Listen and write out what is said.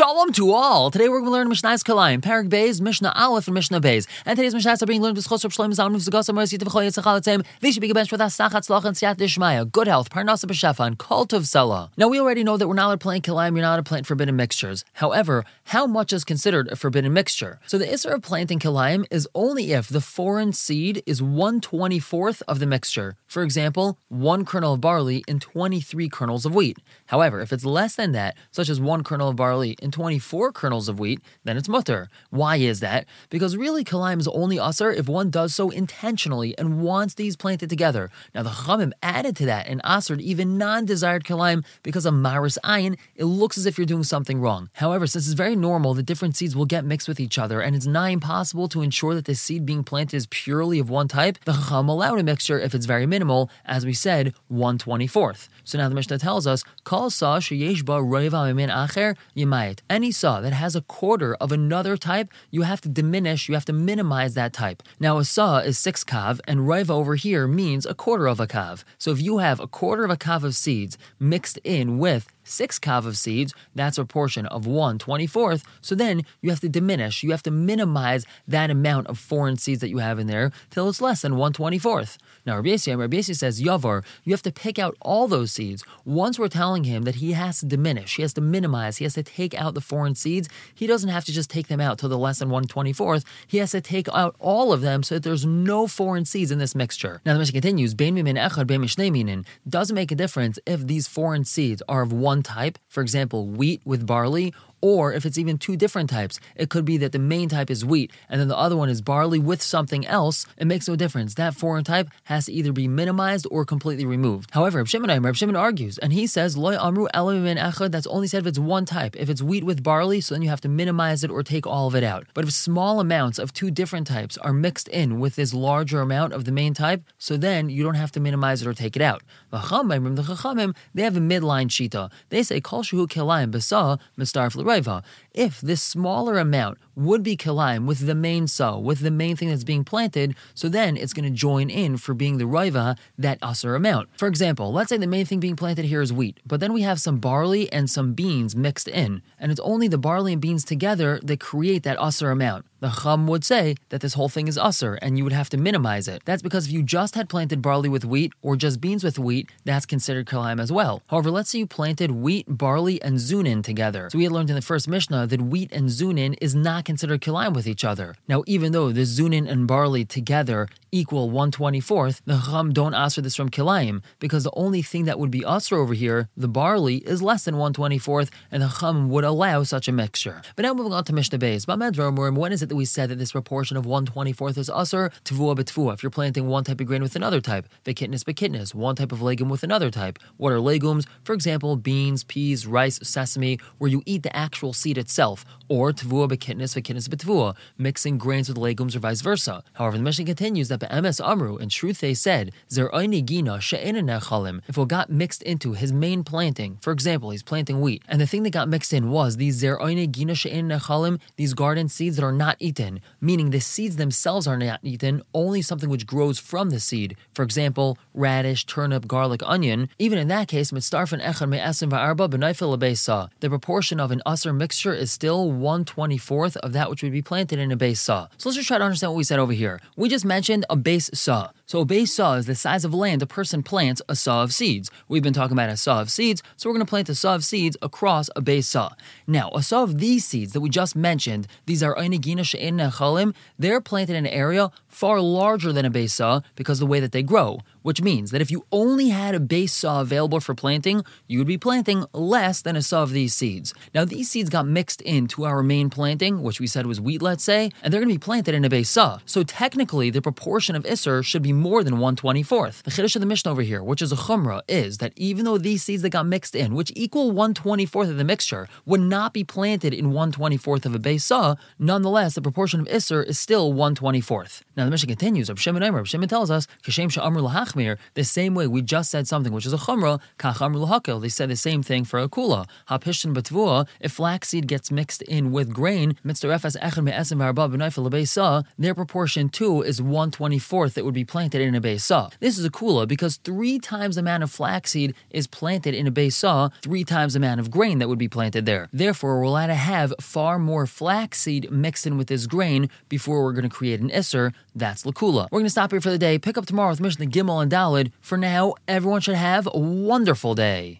Shalom to all. Today we're going to learn Mishnah's Kalayim, Parak Beis, Mishnah Aleph, and Mishnah Beis. And today's Mishnahs are being learned with Chosr Shalom Zalman of Zagasa Mercy to V'choy Yitzchal Etzem. They should be gebenched with Asachat Slach and Siyat Dishmaya, good health, Parnasa B'Shefa, and Kol Tuv Sela. Now we already know that we're not allowed to plant Kalayim, you're not allowed to plant forbidden mixtures. However, how much is considered a forbidden mixture? So the Isra of planting Kalayim is only if the foreign seed is 124th of the mixture. For example, one kernel of barley and 23 kernels of wheat. However, if it's less than that, such as one kernel of barley and 24 kernels of wheat, then it's mutter. Why is that? Because really, kalayim is only usr if one does so intentionally and wants these planted together. Now, the Chachamim added to that and asred even non-desired kalayim because of maris ayin, it looks as if you're doing something wrong. However, since it's very normal that different seeds will get mixed with each other and it's nigh impossible to ensure that the seed being planted is purely of one type, the Chacham allowed a mixture if it's very minimal, as we said, 124th. So now the Mishnah tells us, Kal sa sheyesh ba acher Any saw that has a quarter of another type, you have to diminish, you have to minimize that type. Now a saw is six kav, and raiva over here means a quarter of a kav. So if you have a quarter of a kav of seeds mixed in with six kav of seeds, that's a portion of 1 24th. So then you have to diminish, you have to minimize that amount of foreign seeds that you have in there till it's less than 1 24th. Now, Rabbi Yossi, Rabbi Yossi says, Yavar, you have to pick out all those seeds. Once we're telling him that he has to diminish, he has to minimize, he has to take out the foreign seeds, he doesn't have to just take them out till the less than 1 24th. He has to take out all of them so that there's no foreign seeds in this mixture. Now, the Mishnah continues. Doesn't make a difference if these foreign seeds are of one type, for example, wheat with barley, or if it's even two different types, it could be that the main type is wheat and then the other one is barley with something else. It makes no difference. That foreign type has to either be minimized or completely removed. However, Reb Shimon, argues, and he says, Loy Amru Echad, that's only said if it's one type. If it's wheat with barley, so then you have to minimize it or take all of it out. But if small amounts of two different types are mixed in with this larger amount of the main type, so then you don't have to minimize it or take it out. The Chachamim, they have a midline shita. They say, Kol Shuhu Kelayim Basa, Mistar if this smaller amount would be kilaim with the main so, with the main thing that's being planted, so then it's going to join in for being the raiva, that usher amount. For example, let's say the main thing being planted here is wheat, but then we have some barley and some beans mixed in, and it's only the barley and beans together that create that usher amount the Chum would say that this whole thing is usser and you would have to minimize it. That's because if you just had planted barley with wheat or just beans with wheat, that's considered kalayim as well. However, let's say you planted wheat, barley, and zunin together. So we had learned in the first Mishnah Uh, that wheat and zunin is not considered kalayim with each other. Now, even though the zunin and barley together equal 124th, the Chum don't answer this from kilayim because the only thing that would be usser over here, the barley, is less than 124th, and the Chum would allow such a mixture. But now moving on to Mishnah Beis. When is it that we said that this proportion of 124th is usr, tavua betvua, if you're planting one type of grain with another type, bekitnus bekitnus, one type of legume with another type. What are legumes? For example, beans, peas, rice, sesame, where you eat the actual seed itself, or tavua bekitnus bekitnus betvua, mixing grains with legumes or vice versa. However, the Mishnah continues that be'emes amru, in truth they said, zer'ayni gina she'ena nechalim, if it got mixed into his main planting, for example, he's planting wheat, and the thing that got mixed in was these zer'ayni gina she'ena nechalim, these garden seeds that are not eaten, meaning the seeds themselves are not eaten, only something which grows from the seed. For example, radish, turnip, garlic, onion. Even in that case, mitzdarfen echad me'esim va'arba b'naifil. The proportion of an usr mixture is still 124th of that which would be planted in a base saw. So let's just try to understand what we said over here. We just mentioned a base saw. So a base saw is the size of land a person plants a saw of seeds. We've been talking about a saw of seeds, so we're going to plant a saw of seeds across a base saw. Now, a saw of these seeds that we just mentioned, these are Einigina She'en they're planted in an area far larger than a base saw because the way that they grow which means that if you only had a base saw available for planting, you would be planting less than a saw of these seeds. Now, these seeds got mixed into our main planting, which we said was wheat, let's say, and they're going to be planted in a base saw. So technically, the proportion of Isser should be more than 124th. The Chiddush of the Mishnah over here, which is a Chumrah, is that even though these seeds that got mixed in, which equal 124th of the mixture, would not be planted in 124th of a base saw, nonetheless, the proportion of Isser is still 124th. Now, the Mishnah continues, Reb Shimon Reb Shimon tells us, machmir, the same way we just said something which is a chumrah, kachamr l'hakel. They said the same thing for a kula. Hapishin batvua, if flaxseed gets mixed in with grain, mitzarefas echad me'esim v'arba b'naifel lebeisa, their proportion too is one twenty fourth that would be planted in a beisa. This is a kula because three times the amount of flaxseed is planted in a beisa, three times the amount of grain that would be planted there. Therefore, we're allowed to have far more flaxseed mixed in with this grain before we're going to create an isser. That's lakula. We're going to stop here for the day. Pick up tomorrow with Mishnah Gimel and Dalid. For now, everyone should have a wonderful day.